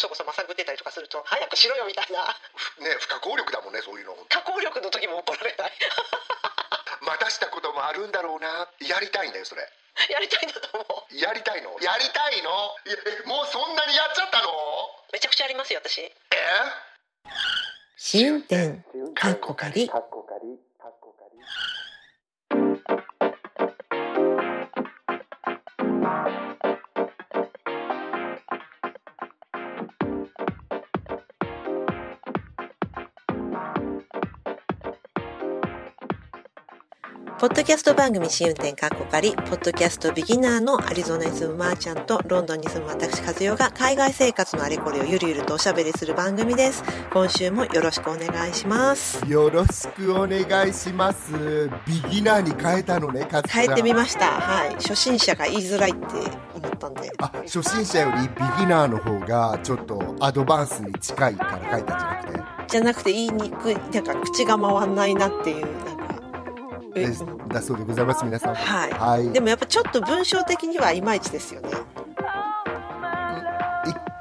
そこそまさぐってたりとかすると早くしろよみたいな。ね不可抗力だもんねそういうの。加工力の時も怒られない。またしたこともあるんだろうな。やりたいんだよそれ。やりたいんだと思う。やりたいの？やりたいの？いやもうそんなにやっちゃったの？めちゃくちゃありますよ私。え？試運転かっこかりポッドキャスト番組試運転かっこかり、ポッドキャストビギナーのアリゾナに住むまーちゃんとロンドンに住む私和代が海外生活のあれこれをゆるゆるとおしゃべりする番組です。今週もよろしくお願いします。よろしくお願いしますビギナーに変えたのねかつちゃん変えてみました。はい。初心者が言いづらいって思ったんで。あ初心者よりビギナーの方がちょっとアドバンスに近いから変えたんじゃなくて？じゃなくて言いにくい、なんか口が回んないなっていう、だそうでございます皆さん。はい。はい。でもやっぱちょっと文章的にはいまいちですよね。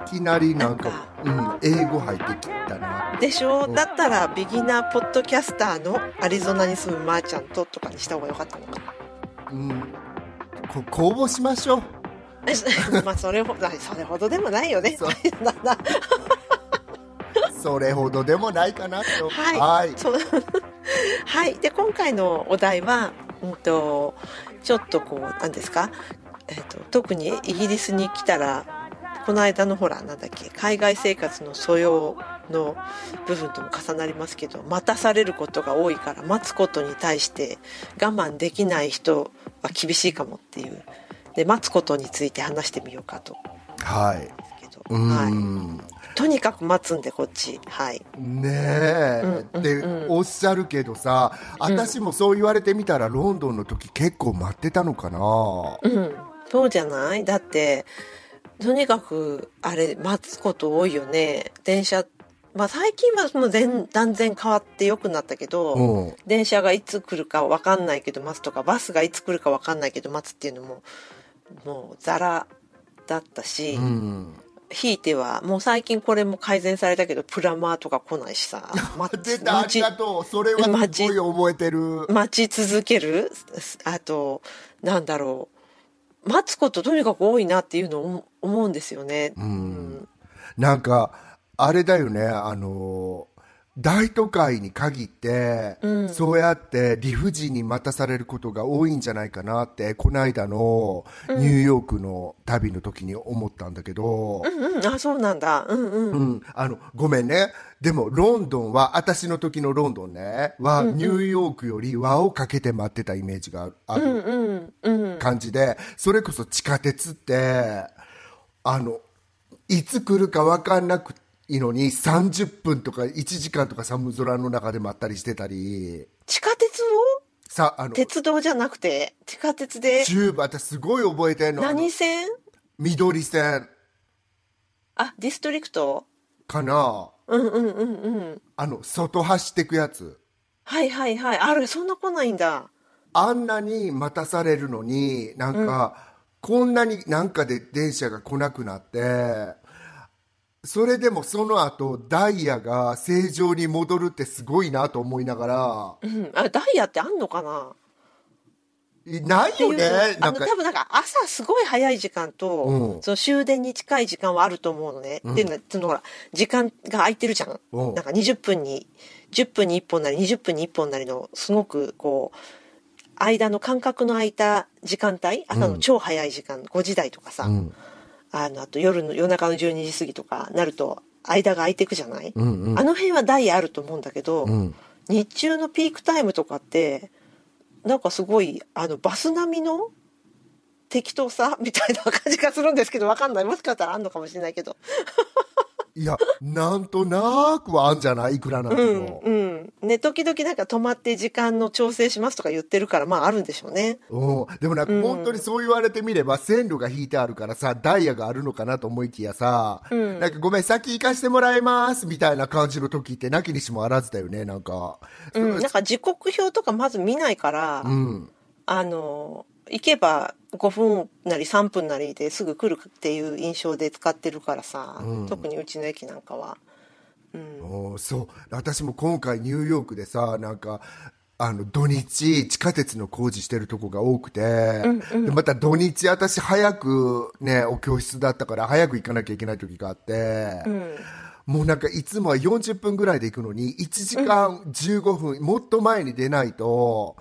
いきなりなんか、うん、英語入ってきたな。でしょ？うん。だったらビギナーポッドキャスターのアリゾナに住むまーちゃんととかにした方が良かったのかな。うん。こ公募しましょう。まあそれほど、それほどでもないよね。それほどでもないかなとはいはい はい。で、今回のお題は、うんと、ちょっとこう、なんですか、えっ、と、特にイギリスに来たら、この間のほら、なんだっけ、海外生活の素養の部分とも重なりますけど、待たされることが多いから、待つことに対して我慢できない人は厳しいかもっていう。で、待つことについて話してみようかと。はいはい。ん、とにかく待つんで、こっち。はい。ねえ、うんってうん。おっしゃるけどさ私もそう言われてみたらロンドンの時結構待ってたのかな。うん、そうじゃない？だってとにかくあれ待つこと多いよね。電車まあ最近はもう全断然変わって良くなったけど、うん。電車がいつ来るか分かんないけど待つとかバスがいつ来るか分かんないけど待つっていうのももうザラだったし、うんひいてはもう最近これも改善されたけどプラマーとか来ないしさ。待出たありがとう。それはすごい覚えてる。待ち続ける？あとなんだろう。待つこととにかく多いなっていうのを思思うんですよね。うん。なんかあれだよね。あの大都会に限って、うん。そうやって理不尽に待たされることが多いんじゃないかなってこの間のニューヨークの旅の時に思ったんだけど、うんうん、あそうなんだ。うんうん。うん、あのごめんね。でもロンドンは私の時のロンドンねは、ニューヨークより輪をかけて待ってたイメージがある。感じで、それこそ地下鉄ってあのいつ来るか分かんなくいいのに30分とか1時間とか寒空の中で待ったりしてたり。地下鉄を？さあの鉄道じゃなくて地下鉄で？中部私すごい覚えてんの。何線？緑線。あディストリクト？かな。うんうんうんうん。あの外走ってくやつ。はいはいはい。あれそんな来ないんだ。あんなに待たされるのになんか、こんなになんかで電車が来なくなってそれでもその後ダイヤが正常に戻るってすごいなと思いながら。うん。あダイヤってあんのかな？いないよね。あなんかの多分なんか朝すごい早い時間と、うん。その終電に近い時間はあると思うのね。っていうのはそのほら時間が空いてるじゃん。うん。なんか20分に10分に1本なり20分に1本なりのすごくこう間の間隔の空いた時間帯朝の超早い時間、5時台とかさ、うんあのあと夜の夜中の12時過ぎとかなると間が空いていくじゃない、うんうん。あの辺はダイヤあると思うんだけど、うん。日中のピークタイムとかってなんかすごいあのバス並みの適当さみたいな感じがするんですけどわかんない。もしかしたらあんのかもしれないけどいやなんとなくはあんじゃない？いくらなんでうんも、うん。ね時々なんか止まって時間の調整しますとか言ってるからまああるんでしょうね。うん、でもなんか本当にそう言われてみれば線路が引いてあるからさダイヤがあるのかなと思いきやさ、ん。なんかごめん先行かしてもらいますみたいな感じの時ってなきにしもあらずだよねなんか。うん。なんか時刻表とかまず見ないから、うん。あの行けば5分なり3分なりですぐ来るっていう印象で使ってるからさ、特にうちの駅なんかは。おーそう。私も今回ニューヨークでさなんかあの土日地下鉄の工事してるとこが多くて、でまた土日私早くねお教室だったから早く行かなきゃいけない時があって、もうなんかいつもは40分ぐらいで行くのに1時間15分、もっと前に出ないと、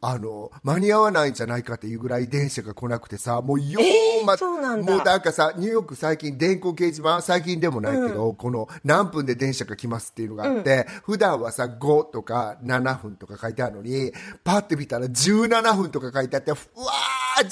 あの間に合わないんじゃないかっていうぐらい電車が来なくてさもうようなんだ。もうなんかさニューヨーク最近電光掲示板最近でもないけど、この何分で電車が来ますっていうのがあって、普段はさ5とか7分とか書いてあるのにパッて見たら17分とか書いてあってうわー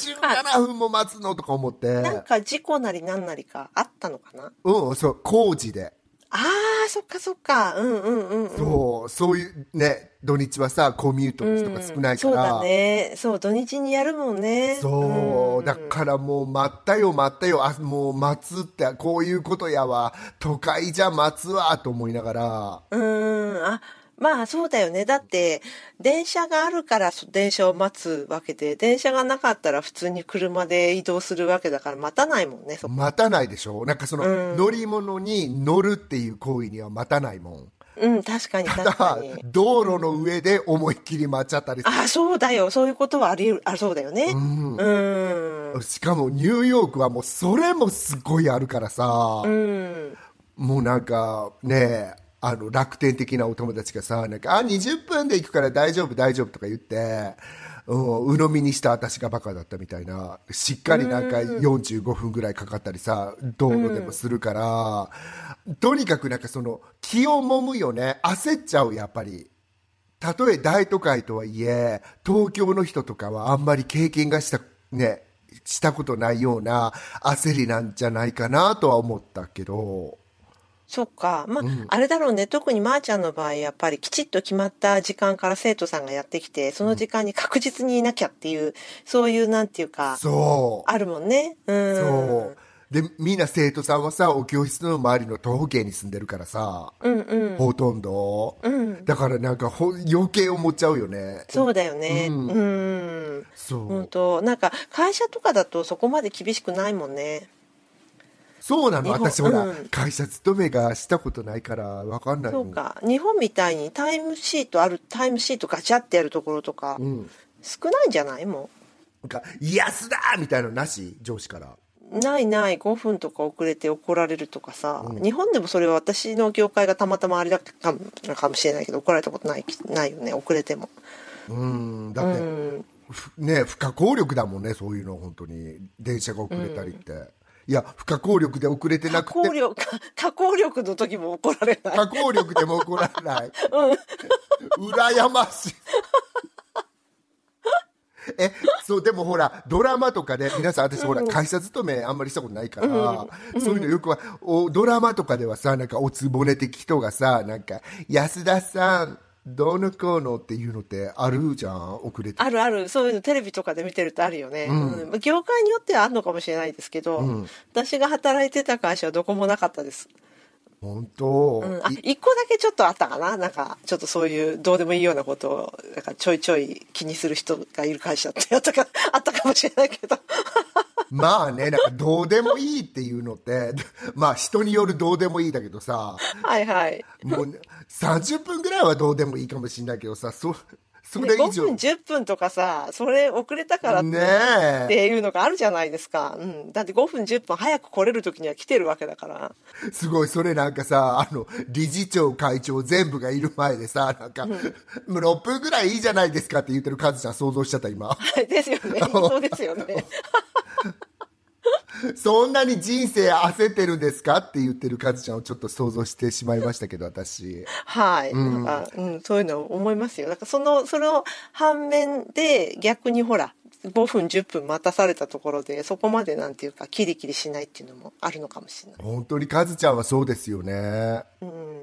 17分も待つのとか思って。なんか事故なりなんなりかあったのかな？うんそう工事で。あー、そっかそっか。うんうんうんうん。そう、そういうね、土日はさ、コミュートの人が少ないから。そうだね。そう、土日にやるもんね。そう、だからもう待ったよ待ったよ、あ、もう待つってこういうことやわ、都会じゃ待つわ、と思いながら。うーん、あ、まあそうだよね。だって、電車があるからそ電車を待つわけで、電車がなかったら普通に車で移動するわけだから待たないもんね。待たないでしょ？なんかその、乗り物に乗るっていう行為には待たないもん。うん、確かに確だかに。道路の上で思いっきり待っちゃったりするあ、そうだよ。そういうことはあり得る、あ、そうだよね。うん。しかもニューヨークはもうそれもすごいあるからさ、うん。もうなんかねあの楽天的なお友達がさなんかあ20分で行くから大丈夫大丈夫とか言って、うん、鵜呑みにした私がバカだったみたいなしっかりなんか45分ぐらいかかったりさ道路でもするから、とにかくなんかその気をもむよね。焦っちゃうやっぱり。たとえ大都会とはいえ東京の人とかはあんまり経験がしたねしたことないような焦りなんじゃないかなとは思ったけどそっか。まあ、あれだろうね。特にまーちゃんの場合、やっぱりきちっと決まった時間から生徒さんがやってきて、その時間に確実にいなきゃっていう、そういうなんていうか、そうあるもんね。うん。そうでみんな生徒さんはさお教室の周りの徒歩圏に住んでるからさ、うんうん。ほとんど、だからなんかほ余計思っちゃうよねそうだよね。うん。そう本当なんか、会社とかだとそこまで厳しくないもんね。そうなの？私ほら、うん。会社勤めがしたことないから分かんない。もそうんか。日本みたいにタイムシートある、タイムシートガチャってやるところとか、少ないんじゃない？もなんか「安だ!」みたいなのなし？上司から。う。ないない、5分とか遅れて怒られるとかさ、日本でもそれは私の業界がたまたまあれだったかもかもしれないけど、怒られたことない、ないよね、遅れても。うん。だって、ふね不可抗力だもんねそういうの本当に。電車が遅れたりって、いや不可抗力で遅れてな加くて工力、加工力の時も怒られない。可抗力でも怒らない。羨ましい。え、そう、でもほら、ドラマとかで、皆さん、私ほら、会社勤めあんまりしたことないから、そういうのよくは、おドラマとかではさ、なんか、おつぼね的人がさ、なんか、安田さん、どうのこうのっていうのってあるじゃん、遅れて。あるある、そういうのテレビとかで見てるとあるよね。うん業界によってはあるのかもしれないですけど、私が働いてた会社はどこもなかったです。本当、うん、あ、い一個だけちょっとあったかな？なんか、ちょっとそういうどうでもいいようなことを、なんかちょいちょい気にする人がいる会社ってやったか、あったかもしれないけど。まあね、なんか、どうでもいいっていうのって、まあ、人によるどうでもいいだけどさ、はいはい。もうね、30分ぐらいはどうでもいいかもしれないけどさ、そ、そねれ以5上。分、10分とかさ、それ遅れたからって,、ねえっていうのがあるじゃないですか。うん。だって5分、10分早く来れる時には来てるわけだから。すごい、それなんかさ、あの、理事長、会長全部がいる前でさ、なんか、もう6分ぐらいいいじゃないですかって言ってるカズちゃん想像しちゃった、今。ですよね。そうですよね。そんなに人生焦ってるんですか？って言ってるカズちゃんをちょっと想像してしまいましたけど、私。はい。なんか、うん、そういうの思いますよ。だからその、その反面で逆にほら、5分、10分待たされたところで、そこまでなんていうか、キリキリしないっていうのもあるのかもしれない。本当にカズちゃんはそうですよね。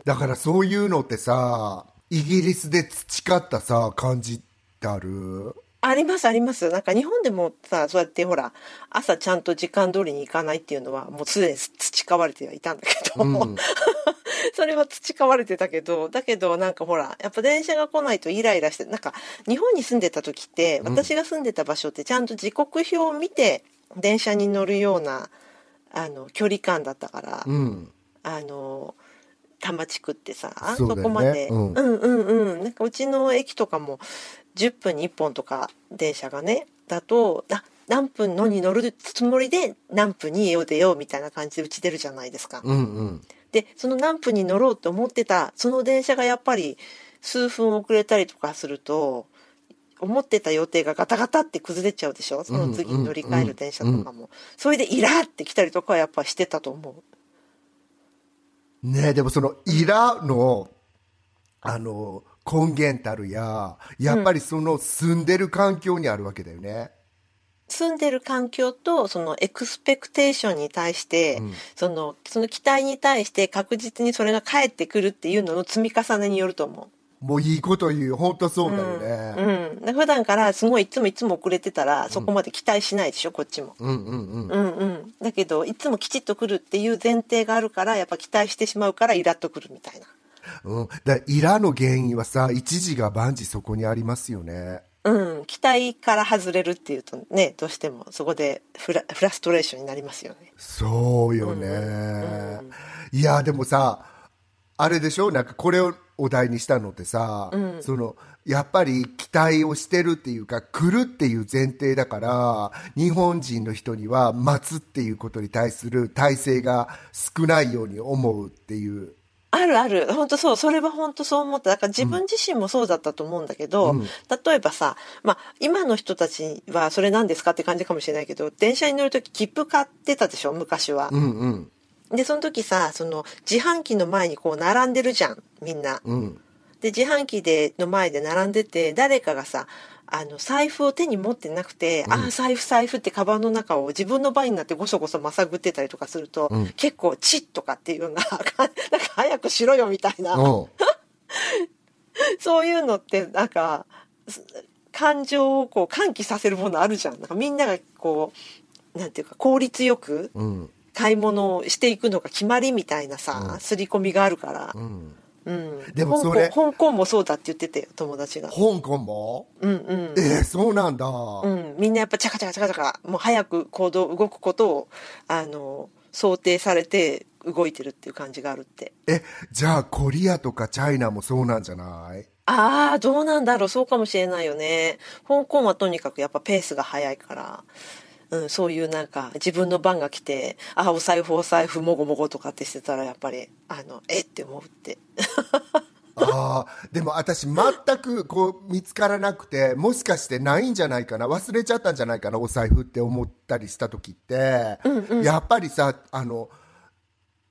だからそういうのってさ、イギリスで培ったさ、感じってある？ありますあります。なんか日本でもさ、そうやってほら、朝ちゃんと時間通りに行かないっていうのはもうすでに培われてはいたんだけど、それは培われてたけど、だけどなんかほら、やっぱ電車が来ないとイライラして、なんか日本に住んでた時って、私が住んでた場所ってちゃんと時刻表を見て電車に乗るような、あの、距離感だったから、うん。あの、多摩地区ってさ、そね。こまで、うん。うんうんうん。なんかうちの駅とかも10分に1本とか電車がね、だと、あ何分のに乗るつもりで何分に家を出ようみたいな感じでうち出るじゃないですか。うんうん。でその何分に乗ろうと思ってたその電車がやっぱり数分遅れたりとかすると思ってた予定がガタガタって崩れちゃうでしょ？その次に乗り換える電車とかも、それでイラーって来たりとかはやっぱしてたと思ねでもそのイラのあの根源たるややっぱりその住んでる環境にあるわけだよね、う住んでる環境とそのエクスペクテーションに対して、うん。そのその期待に対して確実にそれが返ってくるっていうのの積み重ねによると思う。もういいこと言う本当そうだよね、うん、で普段からすごいいつもいつも遅れてたらそこまで期待しないでしょこっちも。うん、うんうん。うんうん、だけどいつもきちっと来るっていう前提があるからやっぱ期待してしまうからイラッとくるみたいな。うん、だイラの原因はさ一時が万事そこにありますよね。うん、期待から外れるっていうとねどうしてもそこでフラフラストレーションになりますよね。そうよね、いやでもさあれでしょ？なんかこれをお題にしたのってさ、そのやっぱり期待をしてるっていうか来るっていう前提だから日本人の人には待つっていうことに対する体制が少ないように思うっていうあるある。本当そうそれは本当そう思った。だから自分自身もそうだったと思うんだけど、うん。例えばさ、まあ、今の人たちはそれ何ですかって感じかもしれないけど電車に乗る時切符買ってたでしょ昔は。うんうん。でその時さその自販機の前にこう並んでるじゃんみんな。うん。で自販機での前で並んでて誰かがさあの財布を手に持ってなくて、ああ財布財布ってカバンの中を自分の番になってごそごそまさぐってたりとかすると、うん。結構チッとかっていうのが なんか早くしろよみたいな、う。ん そういうのってなんかす感情をこう喚起させるものあるじゃん。なんかみんながこうなんていうか効率よくうん。買い物をしていくのが決まりみたいなさ、うん。刷り込みがあるから。う、んうん、でもそれ。香港香港もそうだって言ってたよ友達が。香港も？うんうん。えー、そうなんだ、うん、みんなやっぱチャカチャカチャカチャカもう早く行動動くことをあの想定されて動いてるっていう感じがあるってえじゃあコリアとかチャイナもそうなんじゃないああどうなんだろうそうかもしれないよね香港はとにかくやっぱペースが速いから、うん、そういうなんか自分の番が来てああお財布お財布もごもごとかってしてたらやっぱりあのえって思うって。ああでも私全くこう見つからなくてもしかしてないんじゃないかな忘れちゃったんじゃないかなお財布って思ったりした時って、やっぱりさあの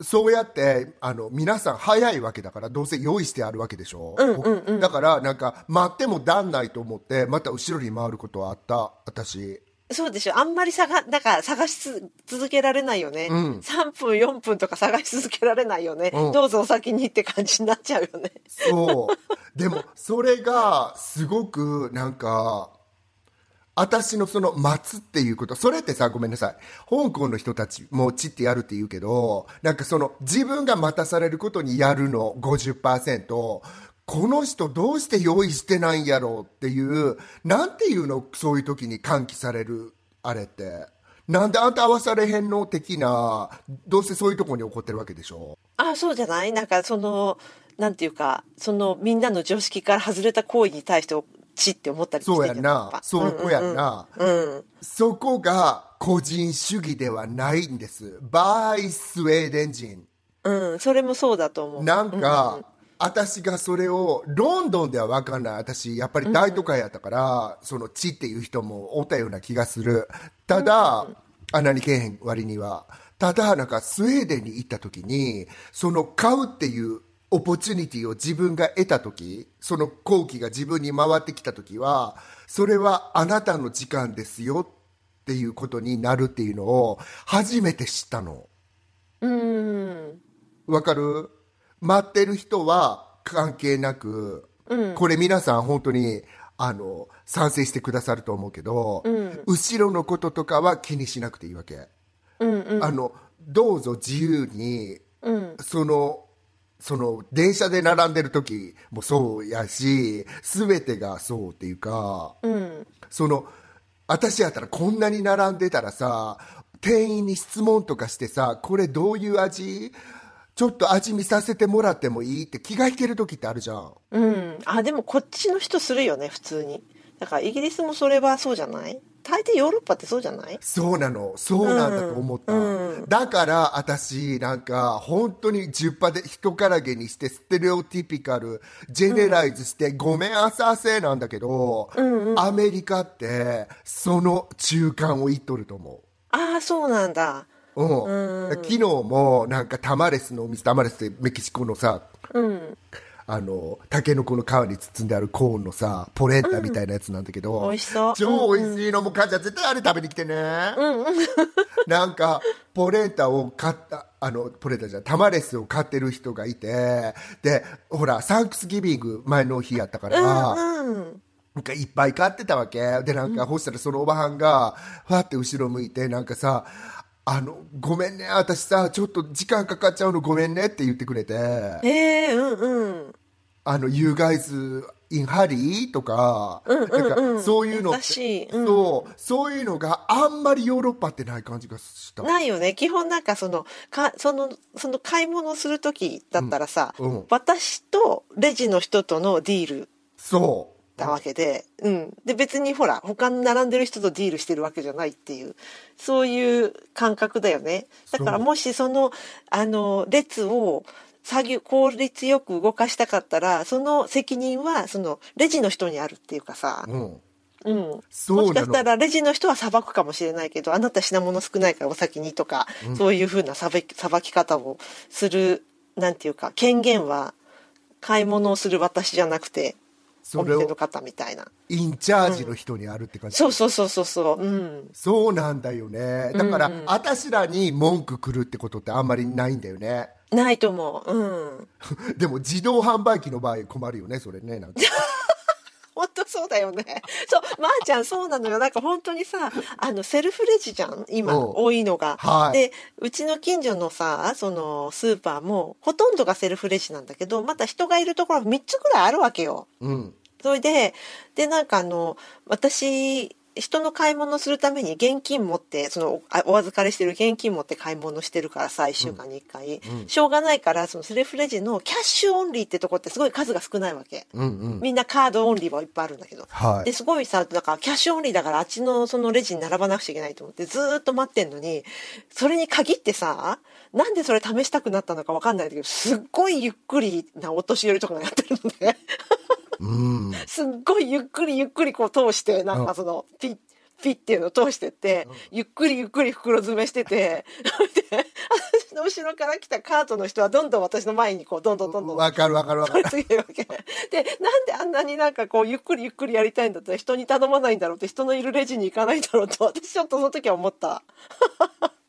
そうやってあの皆さん早いわけだからどうせ用意してあるわけでしょ、だからなんか待ってもだんないと思ってまた後ろに回ることはあった私そうでしょ。あんまり探だから探しつ続けられないよね、うん。3分4分とか探し続けられないよね、うん。どうぞお先にって感じになっちゃうよね。そう。でも、それが、すごく、なんか、私のその、待つっていうこと、それってさ、ごめんなさい。香港の人たちもちってやるって言うけど、なんかその、自分が待たされることにやるの50%、この人どうして用意してないんやろうっていう、なんていうの、そういう時に喚起される、あれって。なんであんた合わされへんの的な、どうせそういうところに起こってるわけでしょ？あそうじゃない？なんかそのなんていうかそのみんなの常識から外れた行為に対してちって思ったりしてそうやな。そうこやんな。うんうんそこが個人主義ではないんです。バイスウェーデン人。うん、うん、それもそうだと思うなんか、私がそれを、ロンドンでは分かんない。私、やっぱり大都会やったから、その地っていう人もおったような気がする。ただ、穴にけえへん割には。ただ、なんかスウェーデンに行った時に、その買うっていうオポチュニティを自分が得た時、その好機が自分に回ってきた時は、それはあなたの時間ですよっていうことになるっていうのを初めて知ったの。うんわかる？待ってる人は関係なく、これ皆さん本当にあの賛成してくださると思うけど、後ろのこととかは気にしなくていいわけ、あのどうぞ自由に、そのその電車で並んでる時もそうやし全てがそうっていうか、うん。その私やったらこんなに並んでたらさ店員に質問とかしてさこれどういう味？ちょっと味見させてもらってもいいって気が引ける時ってあるじゃん。うん。あでもこっちの人するよね普通に。だからイギリスもそれはそうじゃない？大抵ヨーロッパってそうじゃない？そうなの。そうなんだと思った、うん。だから私なんか本当に10羽で人からげにしてステレオティピカルジェネライズして、ごめん浅瀬なんだけど、アメリカってその中間をいっとると思う。ああそうなんだうん、昨日もなんかタマレスのお店タマレスってメキシコのさうん。あのタケノコの皮に包んであるコーンのさポレンタみたいなやつなんだけど、美味しそう。超美味しいのもかんちゃん絶対あれ食べに来てね、なんかポレンタを買ったあのポレンタじゃタマレスを買ってる人がいてでほらサンクスギビング前の日やったから、うんなんかいっぱい買ってたわけ。でなんか、ほしたらそのおばはんがふわって後ろ向いてなんかさあのごめんね私さちょっと時間かかっちゃうのごめんねって言ってくれて。ええうんうん。あの、You guys in hurry? とか、なんかそういうのうん。そう、そういうのがあんまりヨーロッパってない感じがした。ないよね。基本なんかそのかそのその買い物する時だったらさ、うん。うん。私とレジの人とのディール。そだわけで、うん、で別にほら他に並んでる人とディールしてるわけじゃないっていうそういう感覚だよね。だからもしそのあの列を作業効率よく動かしたかったらその責任はそのレジの人にあるっていうかさ。う。、うん。うん、もしかしたらレジの人は裁くかもしれないけどあなた品物少ないからお先にとか、そういうふうな裁き裁き方をするなんていうか権限は買い物をする私じゃなくておそれを店の方みたいなインチャージの人にあるって感じ。そうそうそうそうそううんそうなんだよね。だから、私らに文句来るってことってあんまりないんだよね。ないと思ううん でも自動販売機の場合困るよね、それね。なんか そうだよね。そうまー、ちゃんそうなのよ。なんか本当にさあのセルフレジじゃん？今う。ん多いのが、はい。でうちの近所のさそのスーパーもほとんどがセルフレジなんだけどまた人がいるところ3つぐらいあるわけよ。うん。それででなんかあの私人の買い物するために現金持ってそのあお預かりしてる現金持って買い物してるからさ1週間に1回、しょうがないからそのセルフレジのキャッシュオンリーってとこってすごい数が少ないわけ、うんうん。みんなカードオンリーはいっぱいあるんだけど、はい。ですごいさだからキャッシュオンリーだからあっちのそのレジに並ばなくちゃいけないと思ってずーっと待ってんのにそれに限ってさなんでそれ試したくなったのかわかんないんだけどすっごいゆっくりなお年寄りとかがやってるのね。すっごいゆっくりゆっくりこう通してなんかそのピッピッっていうのを通してって、ゆっくりゆっくり袋詰めしててで私の後ろから来たカートの人はどんどん私の前にこうどんどんどんどんわかるわかるわかる。取り次げるわけ。でなんであんなになんかこうゆっくりゆっくりやりたいんだったら人に頼まないんだろうって人のいるレジに行かないんだろうと私ちょっとその時は思った。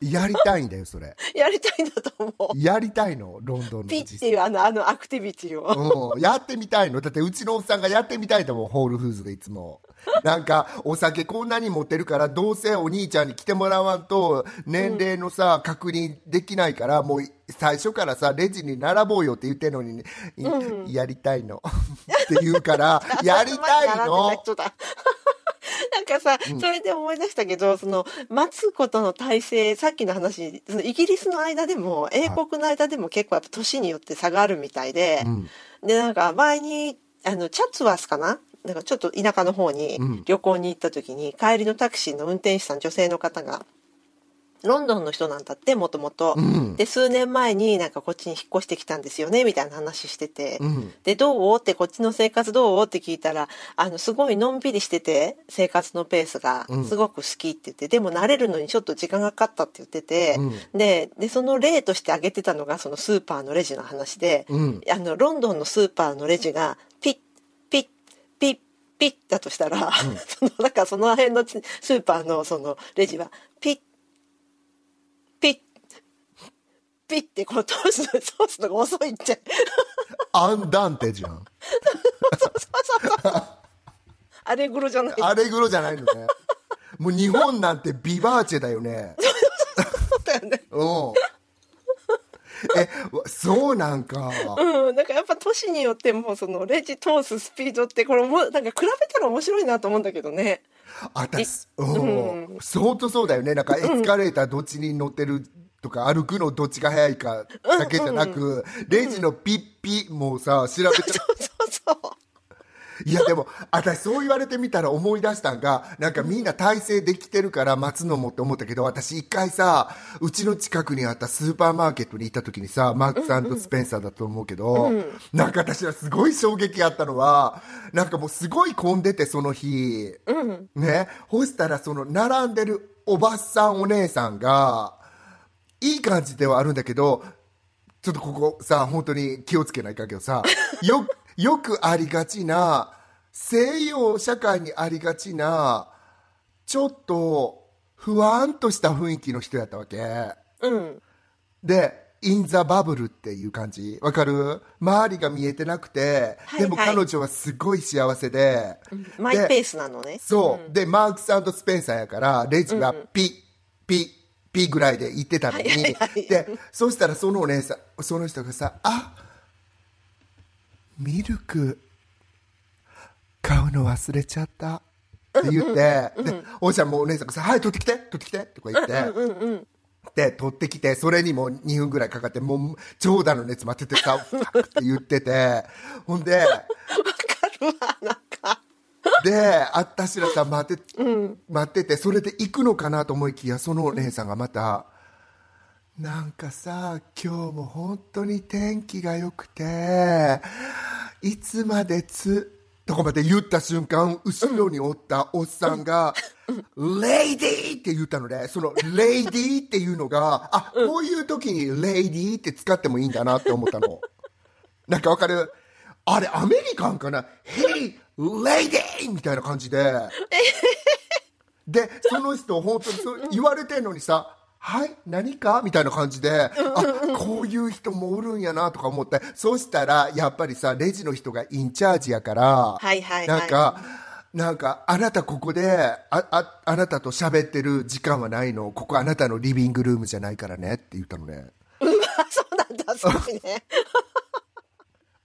やりたいんだよ、それ。やりたいんだと思う。やりたいの、ロンドンのピッていうあのあのアクティビティを。うん、やってみたいの？だってうちのおっさんがやってみたいと思うホールフーズでいつも なんかお酒こんなに持ってるからどうせお兄ちゃんに来てもらわんと年齢のさ、確認できないからもう最初からさレジに並ぼうよって言ってんのに、いやりたいの。って言うから やりたいの。なんかさ、それで思い出したけどその待つことの体制さっきの話そのイギリスの間でも英国の間でも結構やっぱ年によって差があるみたいで、でなんか前にあのチャッツワースかななんかちょっと田舎の方に旅行に行った時に、帰りのタクシーの運転手さん女性の方がロンドンの人なんだってもともと。で数年前になんかこっちに引っ越してきたんですよねみたいな話してて、ん。でどう？ってこっちの生活どう？って聞いたらあのすごいのんびりしてて生活のペースがすごく好きって言って、でも慣れるのにちょっと時間がかかったって言ってて、ででその例として挙げてたのがそのスーパーのレジの話で、ん。あのロンドンのスーパーのレジがピッピッだとしたら、そのなんかその辺のスーパーのそのレジはピッピッピッってこう通すの 通すのが遅いって。アンダンテじゃん。あれぐろじゃないアレグロじゃないのね。もう日本なんてビバーチェだよね。そうだよね。うんえそうなんか。うん、なんかやっぱ都市によってもそのレジ通すスピードってこれもなんか比べたら面白いなと思うんだけどね。私、うん、相当そうだよね。なんかエスカレーターどっちに乗ってるとか、歩くのどっちが早いかだけじゃなく、レジのピッピもさ、調べて、そうそう。いやでも、私そう言われてみたら思い出したんが、なんかみんな体制できてるから待つのもって思ったけど、私一回さ、うちの近くにあったスーパーマーケットに行った時にさ、マークススペンサーだと思うけど、なんか私はすごい衝撃あったのは、なんかもうすごい混んでてその日、ね、ほしたらその並んでるおばさんお姉さんが、いい感じではあるんだけど、ちょっとここさ、本当に気をつけないかんけどさ、よ、よくありがちな、西洋社会にありがちな、ちょっと不安とした雰囲気の人やったわけ。うん。で、インザバブルっていう感じ。わかる？周りが見えてなくて、はいでもはい彼女はすごい幸せで、マイペースなのね。そう、でマークススペンサーやからレジはピ、ピピぐらいで言ってたのに、はいはいはい。でそしたらそのお姉さんその人がさ「あミルク買うの忘れちゃった」って言って、でおじゃんもお姉さんがさ「はい取ってきて取ってきて」とか言って。で取ってきてそれにも2分ぐらいかかってもう長蛇の熱待っててさ「ファッって言ってて。ほんでわかるわ、なんか。で私らさ待って、待っててそれで行くのかなと思いきやそのお姉さんがまた「なんかさ今日も本当に天気が良くていつまでつ」とかまで言った瞬間後ろにおったおっさんが「レイディー!」って言ったのでその「レイディー!」っていうのがあこういう時に「レイディー!」って使ってもいいんだなって思ったの。なんかわかる？あれ、アメリカンかな ?Hey, lady! みたいな感じで。で、その人、本当にそう言われてんのにさ、はい何か？みたいな感じで、あ、こういう人もおるんやなとか思って、そうしたら、やっぱりさ、レジの人がインチャージやから、はいはいはいなんか、なんか、あなたここで、あ、あ、あなたと喋ってる時間はないの？ここあなたのリビングルームじゃないからねって言ったのね。あ、そうなんだ、すごいね。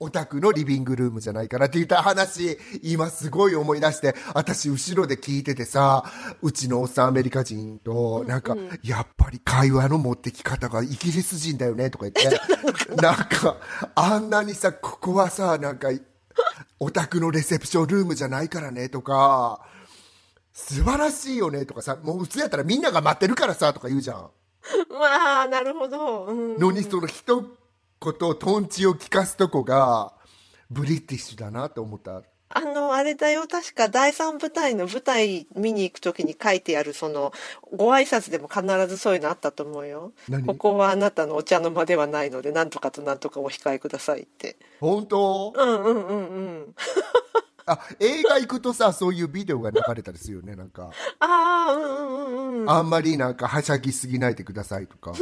お宅のリビングルームじゃないかなって言った話、今すごい思い出して、私後ろで聞いててさ、うちのおっさんアメリカ人と、なんか、やっぱり会話の持ってき方がイギリス人だよねとか言って、なんか、あんなにさ、ここはさ、なんか、お宅のレセプションルームじゃないからねとか、素晴らしいよねとかさ、もう普通やったらみんなが待ってるからさとか言うじゃん。まあ、なるほど。うん。のにその一言トンチを聞かすとこがブリティッシュだなと思ったあの、あれだよ、確か第三舞台の舞台見に行くときに書いてある、その、ご挨拶でも必ずそういうのあったと思うよ何？ここはあなたのお茶の間ではないので、なんとかとなんとかお控えくださいって。本当うんうんうんうん。あ映画行くとさそういうビデオが流れたりするよねなんか。ああ、うんうんうんうん。あんまりなんかはしゃぎすぎないでくださいとか。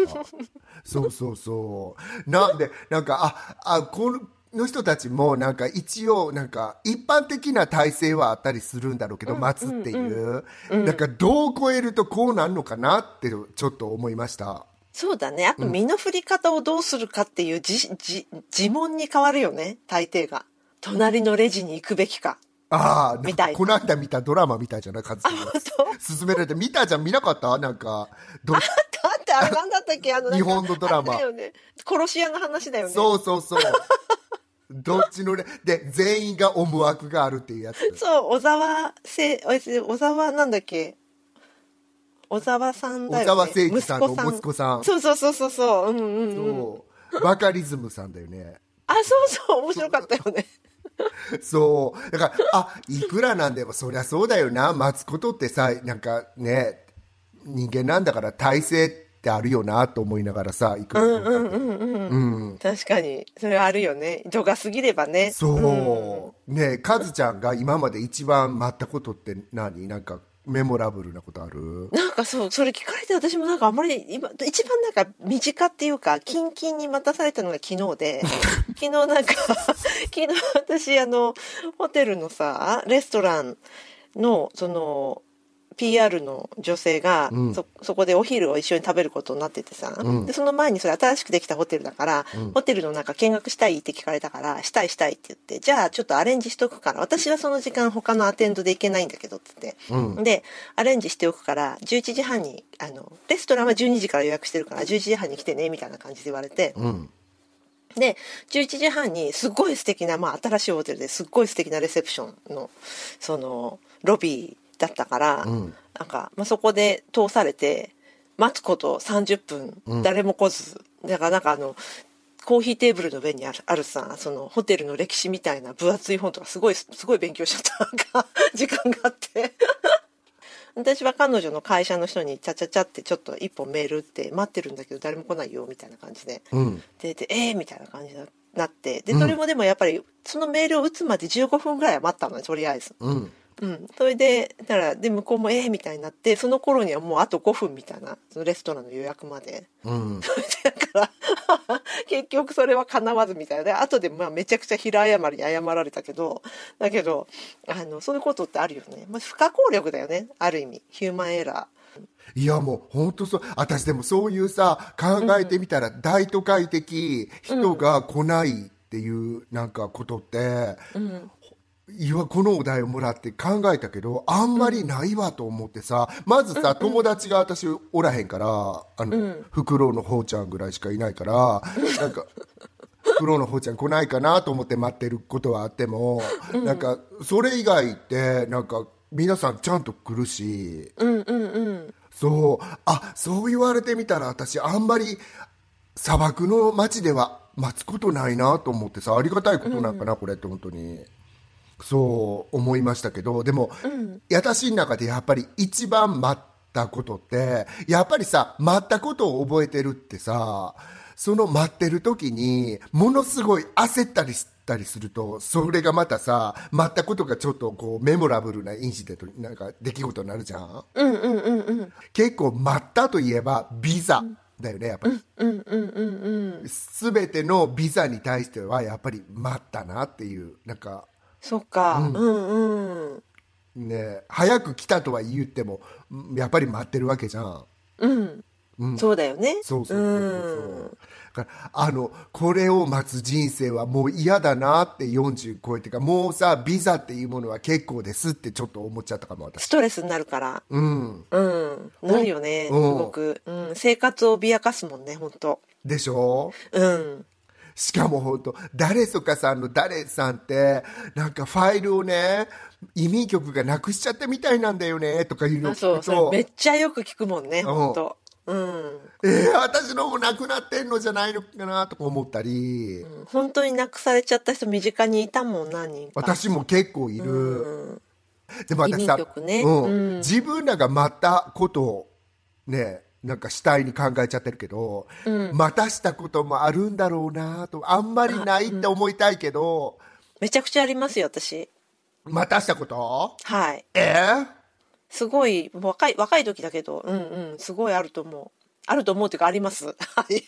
そうそうそう。なんでなんかああこの人たちもなんか一応なんか一般的な体制はあったりするんだろうけど、待つっていう、なんかどう超えるとこうなんのかなってちょっと思いました。そうだね。あと、身の振り方をどうするかっていうじ、じ、自問に変わるよね、大抵が。隣のレジに行くべきか。ああ、みたいかこの間見たドラマみたいじゃないかず勧められて、見たじゃん、見なかった？なんか、どだってあれなんだったっけ？あの、日本のドラマだよね。殺し屋の話だよね。そうそうそう。どっちのね、で、全員が思惑があるっていうやつ。そう、小沢せ、小沢なんだっけ？小沢さんだよね。小沢誠一さんの息子さんそうそうそうそうそう。うんうんうん。そう。バカリズムさんだよね。あ、そうそう、面白かったよね。そう。だから、あ、いくらなんでも、そりゃそうだよな。待つことってさ、なんかね、人間なんだから体制ってあるよなと思いながらさ、いくらうんうんうんうん。確かに。それはあるよね。度が過ぎればね。そう。ねえ、カズちゃんが今まで一番待ったことって何？なんか、メモラブルなことある？なんかそう、それ聞かれて私もなんかあんまり今、一番なんか身近っていうか、キンキンに待たされたのが昨日で、昨日なんか、昨日私あの、ホテルのさ、レストランの、その、PR の女性が、うん。そそこでお昼を一緒に食べることになっててさ、うん。でその前にそれ新しくできたホテルだから、ホテルの中見学したいって聞かれたからしたいしたいって言ってじゃあちょっとアレンジしとくから私はその時間他のアテンドで行けないんだけどって言って、うん。でアレンジしておくから11時半にあのレストランは12時から予約してるから11時半に来てねみたいな感じで言われて、うん。で11時半にすっごい素敵なまあ新しいホテルですっごい素敵なレセプションのそのロビーだったから、うん。なんか、まあ、そこで通されて待つこと30分誰も来ず、だからなんかあのコーヒーテーブルの上にあるあるさそのホテルの歴史みたいな分厚い本とかすごいすごい勉強しちゃったなんか 時間があって。私は彼女の会社の人にチャチャチャってちょっと一本メール打って待ってるんだけど誰も来ないよみたいな感じで、うん。ででえー、みたいな感じになって。でそれもでもやっぱりそのメールを打つまで15分ぐらいは待ったのねとりあえず。うんうん、それでだからで向こうもええみたいになってその頃にはもうあと5分みたいなそのレストランの予約まで。うん。それでだから 結局それは叶わずみたいな。で後でまあめちゃくちゃ平謝りに謝られたけどだけどあのそういうことってあるよね、まあ、不可抗力だよね。ある意味。ヒューマンエラいやもう本当そう。私でもそういうさ考えてみたら大都会的人が来ないっていうなんかことって、いやこのお題をもらって考えたけどあんまりないわと思ってさまずさ、友達が私おらへんからあの、フクロウのほうちゃんぐらいしかいないからなんか フクロウのほうちゃん来ないかなと思って待ってることはあっても、なんかそれ以外ってなんか皆さんちゃんと来るし。ーうんうんうん。そうあそう言われてみたら私あんまり砂漠の街では待つことないなと思ってさありがたいことなんかな、これって本当にそう思いましたけどでも、私の中でやっぱり一番待ったことってやっぱりさ待ったことを覚えてるってさその待ってる時にものすごい焦ったりしたりするとそれがまたさ待ったことがちょっとこうメモラブルなインシデントなんか出来事になるじゃん。うんうんうんうん。結構待ったといえばビザだよねやっぱり、うんうんうんうん全てのビザに対してはやっぱり待ったなっていうなんかそっか。うん。うんね早く来たとは言ってもうんやっぱり待ってるわけじゃん。うん、そうだよね。そうそうそうそうだからあのこれを待つ人生はもう嫌だなって40超えてからもうさビザっていうものは結構ですってちょっと思っちゃったかも私。ストレスになるから。うん。うん。なるよねすうん。ごく、うん、生活を脅かすもんね本当でしょ？うんしかも本当誰そかさんの誰さんってなんかファイルをね移民局がなくしちゃったみたいなんだよねとかいうのあそう聞くめっちゃよく聞くもんね本当。うん。えー、私のもなくなってんのじゃないのかなとか思ったり、本当になくされちゃった人身近にいたもん何人か。私も結構いる、でも私さね。うん。うん。自分らが待ったことをねなんか主体に考えちゃってるけど、待たしたこともあるんだろうなとあんまりないって思いたいけど、めちゃくちゃありますよ私。待たしたこと？はい。え？ーすごい若い若い時だけどうんうんすごいあると思う。あると思うというかあります。は い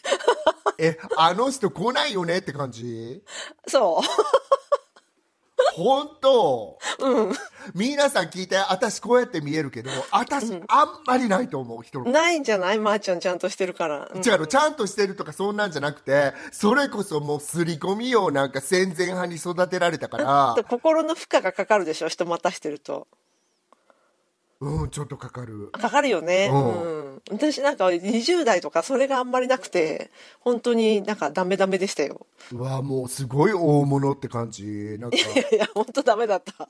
えあの人来ないよねって感じ？そう。本当、皆さん聞いて私こうやって見えるけど私、あんまりないと思う人のないんじゃない？まー、ちゃんちゃんとしてるから、うん。違うのちゃんとしてるとかそんなんじゃなくてそれこそもう刷り込みをなんか戦前派に育てられたから。心の負荷がかかるでしょ？人待たしてると。うんちょっとかかる。かかるよね。ううん。ん、私なんか20代とかそれがあんまりなくて本当になんかダメダメでしたよ。うわもうすごい大物って感じ。なんか。いやいや本当ダメだった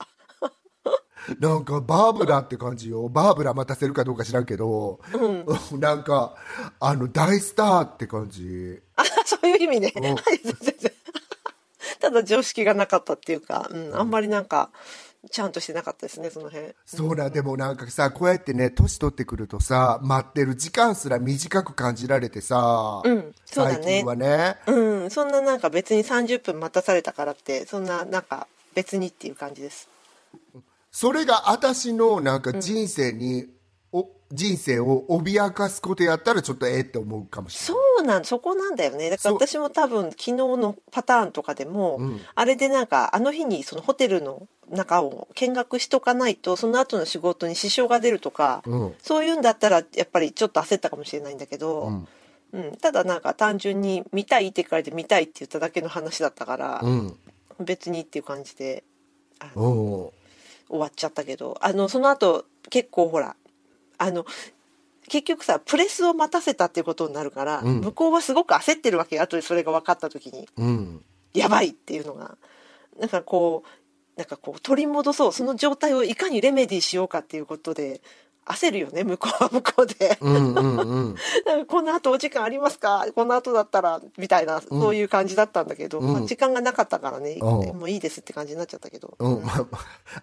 なんかバーブラって感じよ。バーブラ待たせるかどうか知らんけど、なんかあの大スターって感じ。あそういう意味ね、ん。は い全然。ただ常識がなかったっていうか、うん、あんまりなんかちゃんとしてなかったですねその辺。そうだ。でもなんかさこうやってね年取ってくるとさ待ってる時間すら短く感じられてさ、うん。そうだね。最近はね。うん。そんななんか別に30分待たされたからってそんななんか別にっていう感じですそれが私のなんか人生に、お人生を脅かすことやったらちょっとええって思うかもしれない。そうなんそこなんだよね。だから私も多分昨日のパターンとかでも、あれでなんかあの日にそのホテルの中を見学しとかないとその後の仕事に支障が出るとか、うん。そういうんだったらやっぱりちょっと焦ったかもしれないんだけど、うん。うん。ただなんか単純に見たいって言われて見たいって言っただけの話だったから、うん。別にっていう感じであのお終わっちゃったけどあのその後結構ほらあの結局さプレスを待たせたっていうことになるから、うん。向こうはすごく焦ってるわけよ後でそれが分かった時に。うん。やばいっていうのが。だからこうなんかこう取り戻そうその状態をいかにレメディしようかっていうことで焦るよね向こうは 向こうで。うんうんうん。なんかこの後お時間ありますか？この後だったらみたいな、そういう感じだったんだけど、うん。まあ、時間がなかったからね、うん。もういいですって感じになっちゃったけど、うん。まあ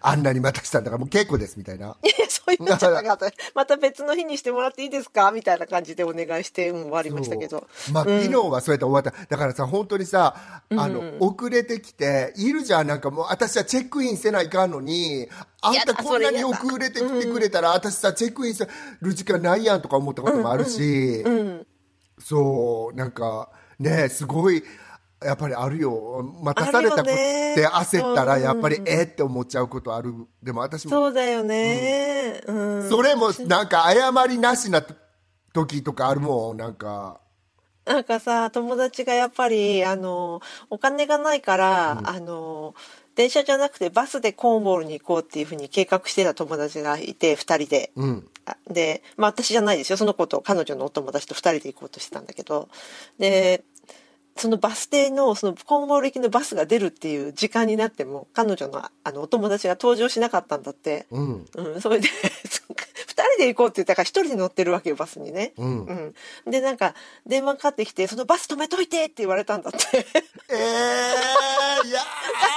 あんなに待たしたんだからもう結構ですみたいな。いやそういうのじゃなかった。また別の日にしてもらっていいですか？みたいな感じでお願いして、うん、終わりましたけど。まあ、昨日はそうやって終わった。だからさ、本当にさ、あの、遅れてきて、いるじゃん、なんかもう、私はチェックインせないかんのに、あんたこんなに遅れてきてくれたら、私さ、チェックインする時間ないやんとか思ったこともあるし、そう、なんか、ね、すごい、やっぱりあるよ。待たされたことって焦ったら、うん。やっぱり、えって思っちゃうことある。でも私も、そうだよね。うん、それもなんか謝りなしな時とかあるもん、なんか。なんかさ友達がやっぱりあのお金がないから、あの電車じゃなくてバスでコーンウォールに行こうっていうふうに計画してた友達がいて2人で。うん。あで、まあ私じゃないですよ。その子と彼女のお友達と2人で行こうとしてたんだけど。で、そのバス停の、そのコーンウォール行きのバスが出るっていう時間になっても、彼女のあのお友達が登場しなかったんだって。うん。うん、それで、二人で行こうって言ったから一人で乗ってるわけよ、バスにね。うんうん。で、なんか、電話かかってきて、そのバス止めといてって言われたんだって。だえー、いや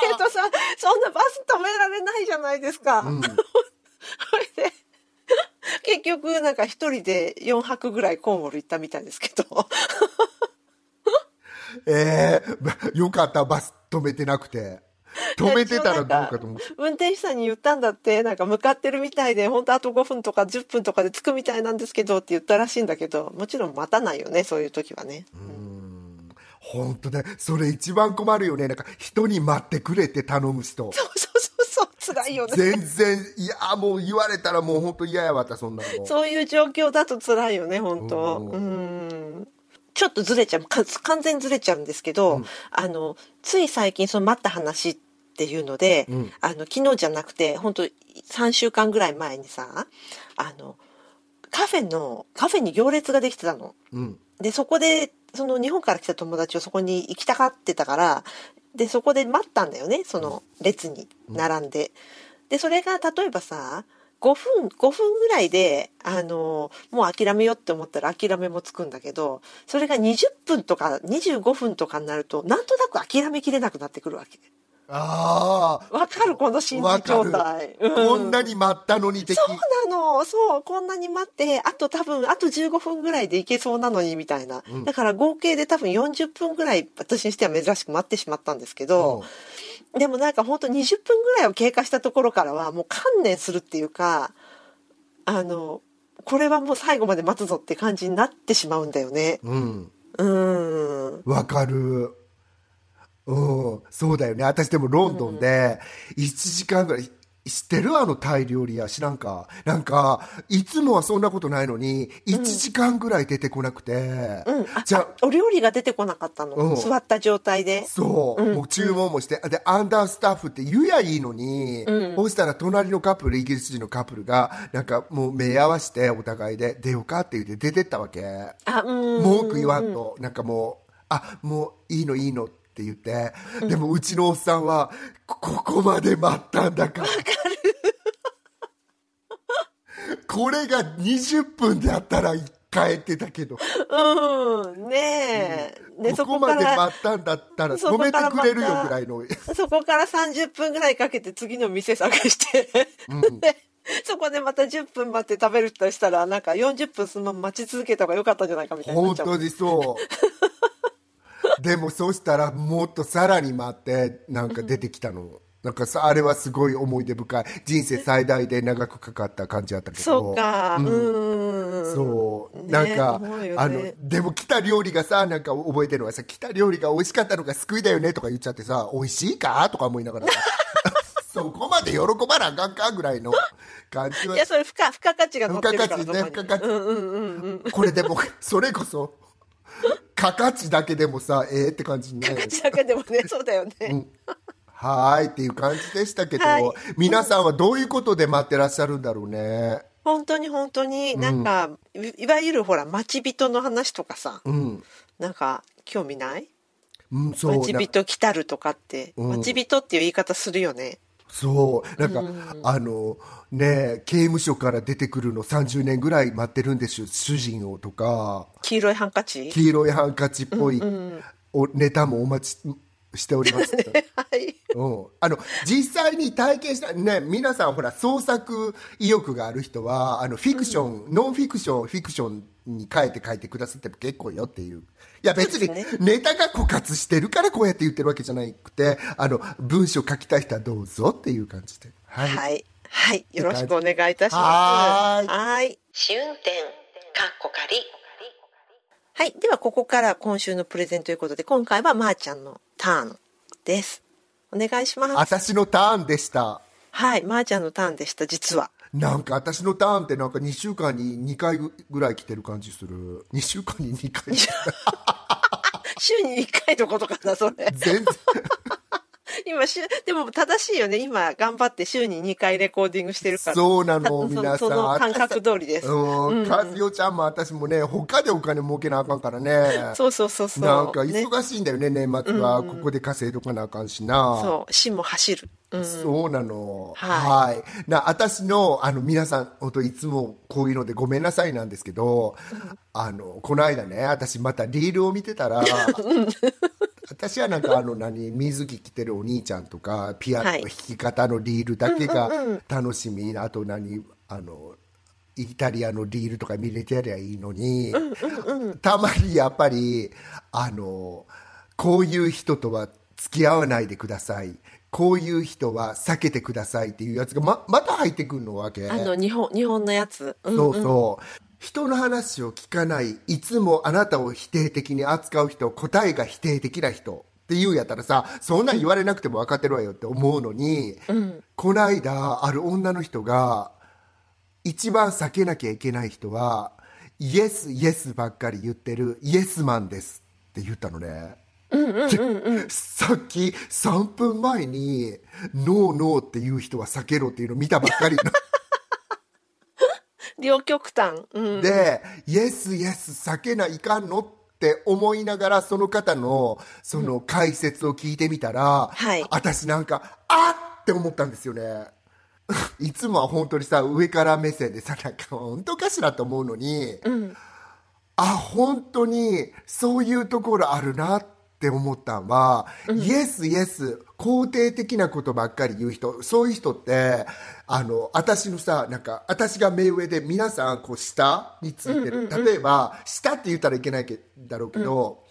けど さ、そんなバス止められないじゃないですか。ん それで、結局、なんか一人で4泊ぐらいコウモリ行ったみたいですけど。えー、よかった、バス止めてなくて。止めてたらどうかと思って。運転手さんに言ったんだって、なんか向かってるみたいで、本当あと5分とか10分とかで着くみたいなんですけどって言ったらしいんだけど、もちろん待たないよね、そういう時はね。本当ね、それ一番困るよね。なんか、人に待ってくれって頼む人。そうそうそうそう、辛いよね。全然、いや、もう言われたらもう本当嫌やわった、そんなの。そういう状況だと辛いよね、本当。うんうん。ちょっとずれちゃう、か完全にずれちゃうんですけど、あの、つい最近その待った話っていうので、うんあの、昨日じゃなくて、本当3週間ぐらい前にさ、あの、カフェの、カフェに行列ができてたの。うん。で、そこで、その日本から来た友達をそこに行きたがってたから、で、そこで待ったんだよね、その列に並んで。で、それが例えばさ、5分、5分ぐらいで、あの、もう諦めようって思ったら諦めもつくんだけど、それが20分とか25分とかになると、なんとなく諦めきれなくなってくるわけ。ああ。わかるこの心理状態。うんこんなに待ったのに的。そうなのそうこんなに待ってあと多分あと15分ぐらいで行けそうなのにみたいな、だから合計で多分40分ぐらい私にしては珍しく待ってしまったんですけど、でもなんか本当20分ぐらいを経過したところからはもう観念するっていうかあのこれはもう最後まで待つぞって感じになってしまうんだよねうん。うんわかる。うん、そうだよね。私でもロンドンで1時間ぐらい、知ってる？あのタイ料理屋。知らんか？なんか、いつもはそんなことないのに、1時間ぐらい出てこなくて。うん。あじゃあ、お料理が出てこなかったの、うん。座った状態で。そう、もう注文もして、で、アンダースタッフって言うやいいのに、そうしたら隣のカップル、イギリス人のカップルが、なんかもう目合わせてお互いで出ようかって言って出てったわけ。あうん。文句言わんと、なんかもう、あ、もういいのいいのって言って、でもうちのおっさんは、こここまで待ったんだから。これが20分であったら帰ってたけど、うん。ねえ、でそここまで待ったんだったら止めてくれるよぐらいの。そこから30分ぐらいかけて次の店探して、でそこでまた10分待って食べるとしたらなんか40分そのまま待ち続けた方が良かったんじゃないかみたいにな本当にそう。でもそうしたらもっとさらに待ってなんか出てきたの。なんかさあれはすごい思い出深い。人生最大で長くかかった感じだったけど。そうか。うん。そう、ねなんか、ねあのでも来た料理がさなんか覚えてるのはさ来た料理が美味しかったのが救いだよねとか言っちゃってさ美味しいかとか思いながらさ そこまで喜ばなあかんかぐらいの感じは。いや、それ、付加、付加価値が付加価値ね付加価値。うんうんうんうん。これでもそれこそ価価値だけでもさええって感じにね価値だけでもね、そうだよね。はーいっていう感じでしたけど、はい。皆さんはどういうことで待ってらっしゃるんだろうね。本当に本当に、なんか、いいわゆるほら、待ち人の話とかさ、うん、なんか、興味ない？うん、そう。待ち人来たるとかって、うん。待ち人っていう言い方するよね。そう。なんか、あのね刑務所から出てくるの30年ぐらい待ってるんでしょ主人をとか。黄色いハンカチ？黄色いハンカチっぽい、おネタもお待ちしております、はい。うん、あの実際に体験したね皆さんほら創作意欲がある人はあのフィクション、ノンフィクションフィクションに変えて書いてくださっても結構よっていういや別にネタが枯渇してるからこうやって言ってるわけじゃなくてあの文章書きたい人はどうぞっていう感じではい、はい。はい。よろしくお願いいたします。はーいはい。試運転、かっこ仮。はい。では、ここから今週のプレゼンということで、今回はまーちゃんのターンです。お願いします。私のターンでしたはい。まーちゃんのターンでした、実は。なんか私のターンってなんか2週間に2回ぐらい来てる感じする。2週間に2回。週に1回のことかな、それ。全然 今週、でも正しいよね。今、頑張って週に2回レコーディングしてるから。そうなのた皆さんその感覚通りです。うん、和代ちゃんも私もね、他でお金儲けなあかんからね。そうそうそうそう。なんかね忙しいんだよね、年末は。ここで稼いとかなあかんしな。そう、死も走る。うん。そうなの。ははい。な、私の、あの、皆さん、本当いつもこういうのでごめんなさいなんですけど、あの、この間ね、私またリールを見てたら、私はなんかあの何水着着てるお兄ちゃんとかピアノの弾き方のリールだけが楽しみ、あと何あのイタリアのリールとか見れてやりゃいいのに、たまにやっぱりあのこういう人とは付き合わないでくださいこういう人は避けてくださいっていうやつがままた入ってくるのわけ。あの、日本、日本のやつ。うんそうそう。人の話を聞かない、いつもあなたを否定的に扱う人、答えが否定的な人って言うんやったらさ、そんなん言われなくても分かってるわよって思うのに、この間、ある女の人が、一番避けなきゃいけない人は、イエス、イエスばっかり言ってるイエスマンですって言ったのね。でさっき3分前にノーノーっていう人は避けろっていうの見たばっかりの両極端。うん。で、イエスイエス避けないかんのって思いながらその方のその解説を聞いてみたら、はい。私なんかあっ！って思ったんですよね。いつもは本当にさ上から目線でさなんか本当かしらと思うのに、あ本当にそういうところあるなって思ったんは、イエスイエス肯定的なことばっかり言う人そういう人ってあの私のさなんか私が目上で皆さんこう下についてる、例えば下って言ったらいけないけだろうけど、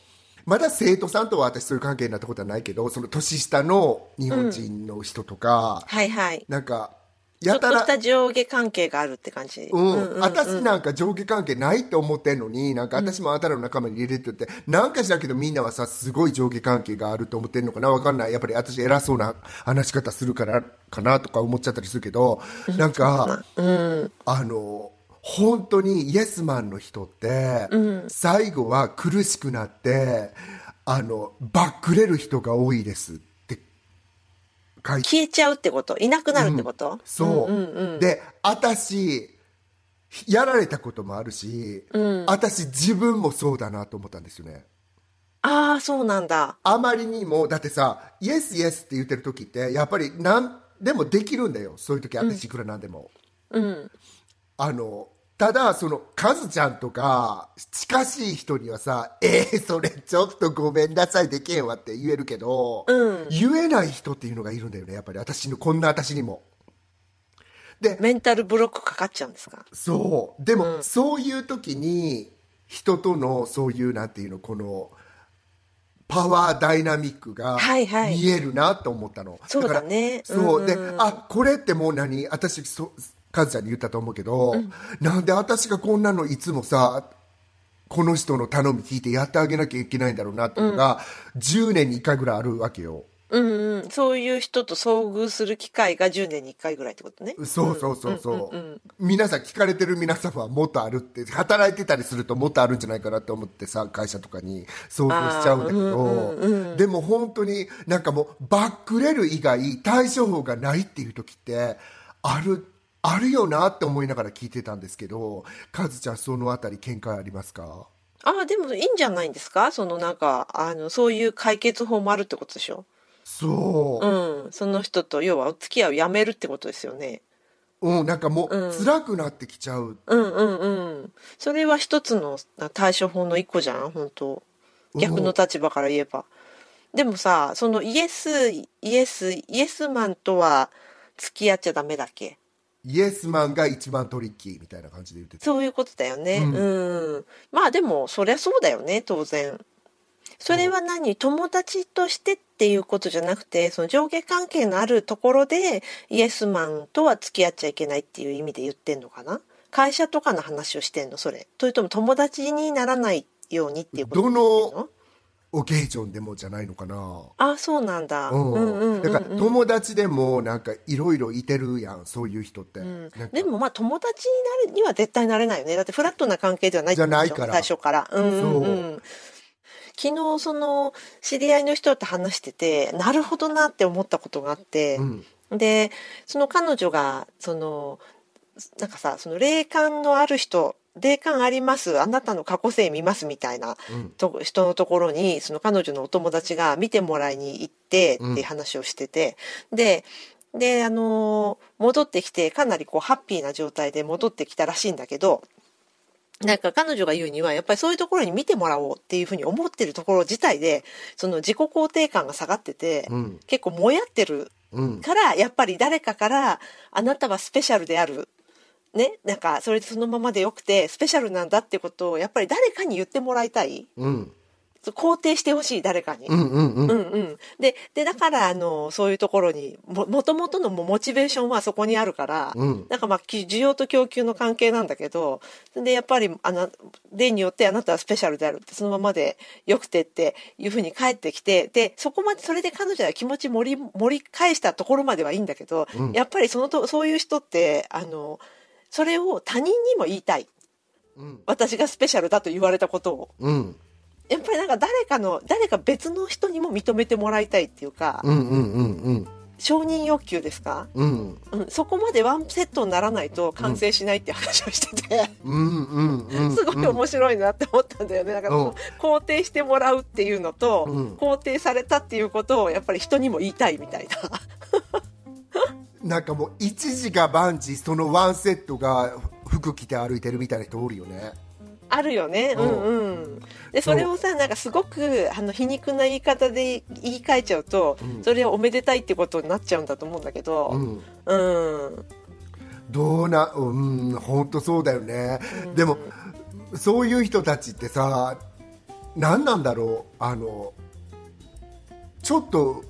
まだ生徒さんとは私そういう関係になったことはないけどその年下の日本人の人とか、はいはい。なんかちょっとやたらした上下関係があるって感じ。うん、私なんか上下関係ないって思ってんのに、なんか私もあなたらの仲間に入れてって、なんかしらんけどみんなはさ、すごい上下関係があると思ってんのかなわかんない。やっぱり私偉そうな話し方するからかなとか思っちゃったりするけど、なんか、あの、本当にイエスマンの人って、最後は苦しくなって、あの、バックれる人が多いです消えちゃうってこと？いなくなるってこと、そう,、で私やられたこともあるし、私自分もそうだなと思ったんですよね。ああ、そうなんだ。あまりにもだってさイエスイエスって言ってる時ってやっぱり何でもできるんだよ。そういう時私いくらなんでも、あのただそのカズちゃんとか近しい人にはさ「えー、それちょっとごめんなさいでけんわ」って言えるけど、言えない人っていうのがいるんだよねやっぱり。私のこんな私にも。でメンタルブロックかかっちゃうんですか？そう。でも、そういう時に人とのそういうなんていうのこのパワーダイナミックがはいはい。見えるなと思ったの、そうだね。からそう、うん。であこれってもう何？私そカズちゃんに言ったと思うけど、なんで私がこんなのいつもさこの人の頼み聞いてやってあげなきゃいけないんだろうなっていうのが、10年に1回ぐらいあるわけよ。うんうん、そういう人と遭遇する機会が10年に1回ぐらいってことね。そうそうそうそう,、うんうんうん皆さん聞かれてる皆様はもっとあるって働いてたりするともっとあるんじゃないかなって思ってさ会社とかに想像しちゃうんだけど、でも本当になんかもうバックレる以外対処法がないっていう時ってあるあるよなって思いながら聞いてたんですけどカズちゃんそのあたり見解ありますか？ああ、でもいいんじゃないんですか？そのなんか、あの、そういう解決法もあるってことでしょ？そう、うん。その人と、要はお付き合いをやめるってことですよね。うん、なんかもう辛くなってきちゃう、うんうんうん。それは一つの対処法の一個じゃん、本当。逆の立場から言えば。でもさ、そのイエス、イエス、イエスマンとは付き合っちゃダメだっけ？イエスマンが一番トリッキーみたいな感じで言ってたそういうことだよね。うん。まあでも、そりゃそうだよね、当然。それは何？友達としてっていうことじゃなくて、その上下関係のあるところで、イエスマンとは付き合っちゃいけないっていう意味で言ってんのかな？会社とかの話をしてんの？それ。それとも友達にならないようにっていうことどのオケージョンでもじゃないのかな。あ、そうなんだ。うん。うんうんうんだから友達でもなんかいろいろいてるやんそういう人って、うん。でもまあ友達になるには絶対なれない。よね。だってフラットな関係ではない。じゃないから。最初から。うんうんうん。昨日その知り合いの人と話してて、なるほどなって思ったことがあって、うん。で、その彼女が、その、なんかさ、その霊感のある人、霊感あります、あなたの過去性見ますみたいなうん。と人のところに、その彼女のお友達が見てもらいに行ってっていう話をしてて、で、で、あのー戻ってきて、かなりこう、ハッピーな状態で戻ってきたらしいんだけど、なんか彼女が言うには、やっぱりそういうところに見てもらおうっていうふうに思ってるところ自体で、その自己肯定感が下がってて、うん。結構もやってるうん。から、やっぱり誰かから、あなたはスペシャルである。ね、なんか、それでそのままでよくて、スペシャルなんだってことを、やっぱり誰かに言ってもらいたい。うん肯定してほしい、誰かに。うんうんうんうんうん。で、で、だから、あの、そういうところに、も、もともとのモチベーションはそこにあるから、うんなんかまあ、き需要と供給の関係なんだけど、で、やっぱり、あの、例によってあなたはスペシャルであるって、そのままでよくてっていうふうに帰ってきて、で、そこまで、それで彼女は気持ち盛り、盛り返したところまではいいんだけど、うんやっぱりそのと、そういう人って、あの、それを他人にも言いたい。うん。私がスペシャルだと言われたことを。うん。やっぱりなんか誰かの、誰か別の人にも認めてもらいたいっていうか、うんうんうん承認欲求ですか、うん。うん、そこまでワンセットにならないと完成しないって話をしてて、うんうんうん すごい面白いなって思ったんだよね。だから、うん。肯定してもらうっていうのと、うん。肯定されたっていうことをやっぱり人にも言いたいみたいな。なんかもう一時が万事そのワンセットが服着て歩いてるみたいな人おるよね。あるよね。うん。うん。で、それをさ、なんかすごく、あの、皮肉な言い方で言い換えちゃうと、うん。それはおめでたいってことになっちゃうんだと思うんだけど、うん。うん。どうなうん本当そうだよね、でもそういう人たちってさ何なんだろう。あのちょっと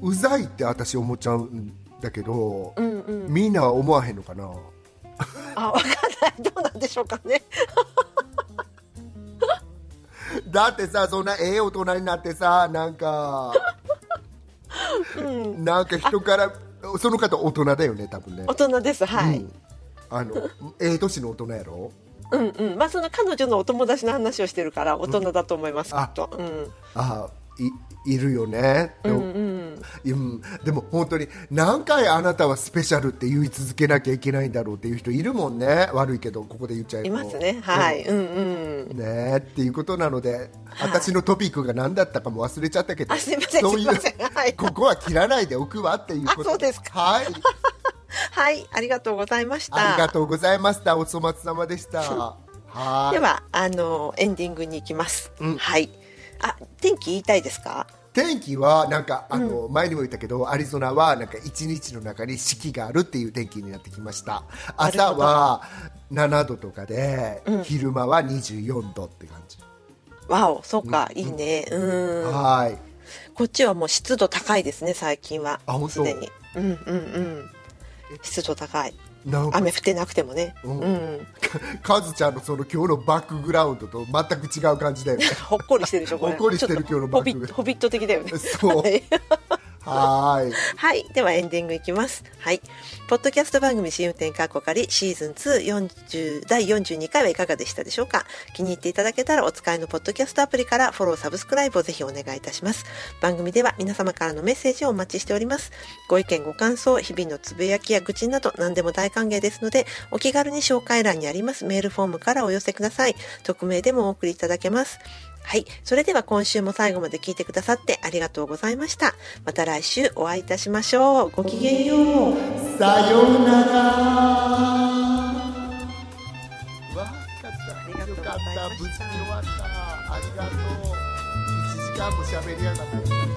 うざいって私思っちゃうんだけど、うんうん。みんなは思わへんのかな？あ、わかんない。どうなんでしょうかね。だってさそんなええ大人になってさなんか、なんか人からその方大人だよね多分ね大人です。はい。うんあのええ年の大人やろ？うんうん。まあ、その彼女のお友達の話をしてるから、大人だと思います、きあっと。うん。あいいるよね、うんうん。うん、でも本当に何回あなたはスペシャルって言い続けなきゃいけないんだろうっていう人いるもんね悪いけどここで言っちゃいますね。はい。うんうん。ねっていうことなので、私のトピックが何だったかも忘れちゃったけどあすいませんそういうすいませんはいここは切らないでおくわっていうことあそうですかはい はい。ありがとうございました。ありがとうございましたお粗末様でした はいでは、あの、エンディングに行きます。うんはい。あ、天気言いたいですか？天気はなんかあの、前にも言ったけどアリゾナはなんか一日の中に四季があるっていう天気になってきました朝は7度とかで、昼間は24度って感じわお、そうか、いいね。うん。はいこっちはもう湿度高いですね、最近は。あ本当？すでに。うんうんうん。湿度高い。雨降ってなくてもね。ううんん。カズちゃんのその今日のバックグラウンドと全く違う感じだよね ほっこりしてるでしょ、これ。ほっこりしてる今日のバックホビット、ホビット的だよね。そうはいはい。ではエンディングいきます。はい。ポッドキャスト番組新運転カッコ仮シーズン2 40第42回はいかがでしたでしょうか？気に入っていただけたらお使いのポッドキャストアプリからフォロー、サブスクライブをぜひお願いいたします。番組では皆様からのメッセージをお待ちしております。ご意見、ご感想、日々のつぶやきや愚痴など何でも大歓迎ですので、お気軽に紹介欄にありますメールフォームからお寄せください。匿名でもお送りいただけます。はい。それでは今週も最後まで聞いてくださってありがとうございました。また来週お会いいたしましょう。ごきげんよう。さようなら。わあ、りがとうございまし。ありがとう。1時間も喋りやがった。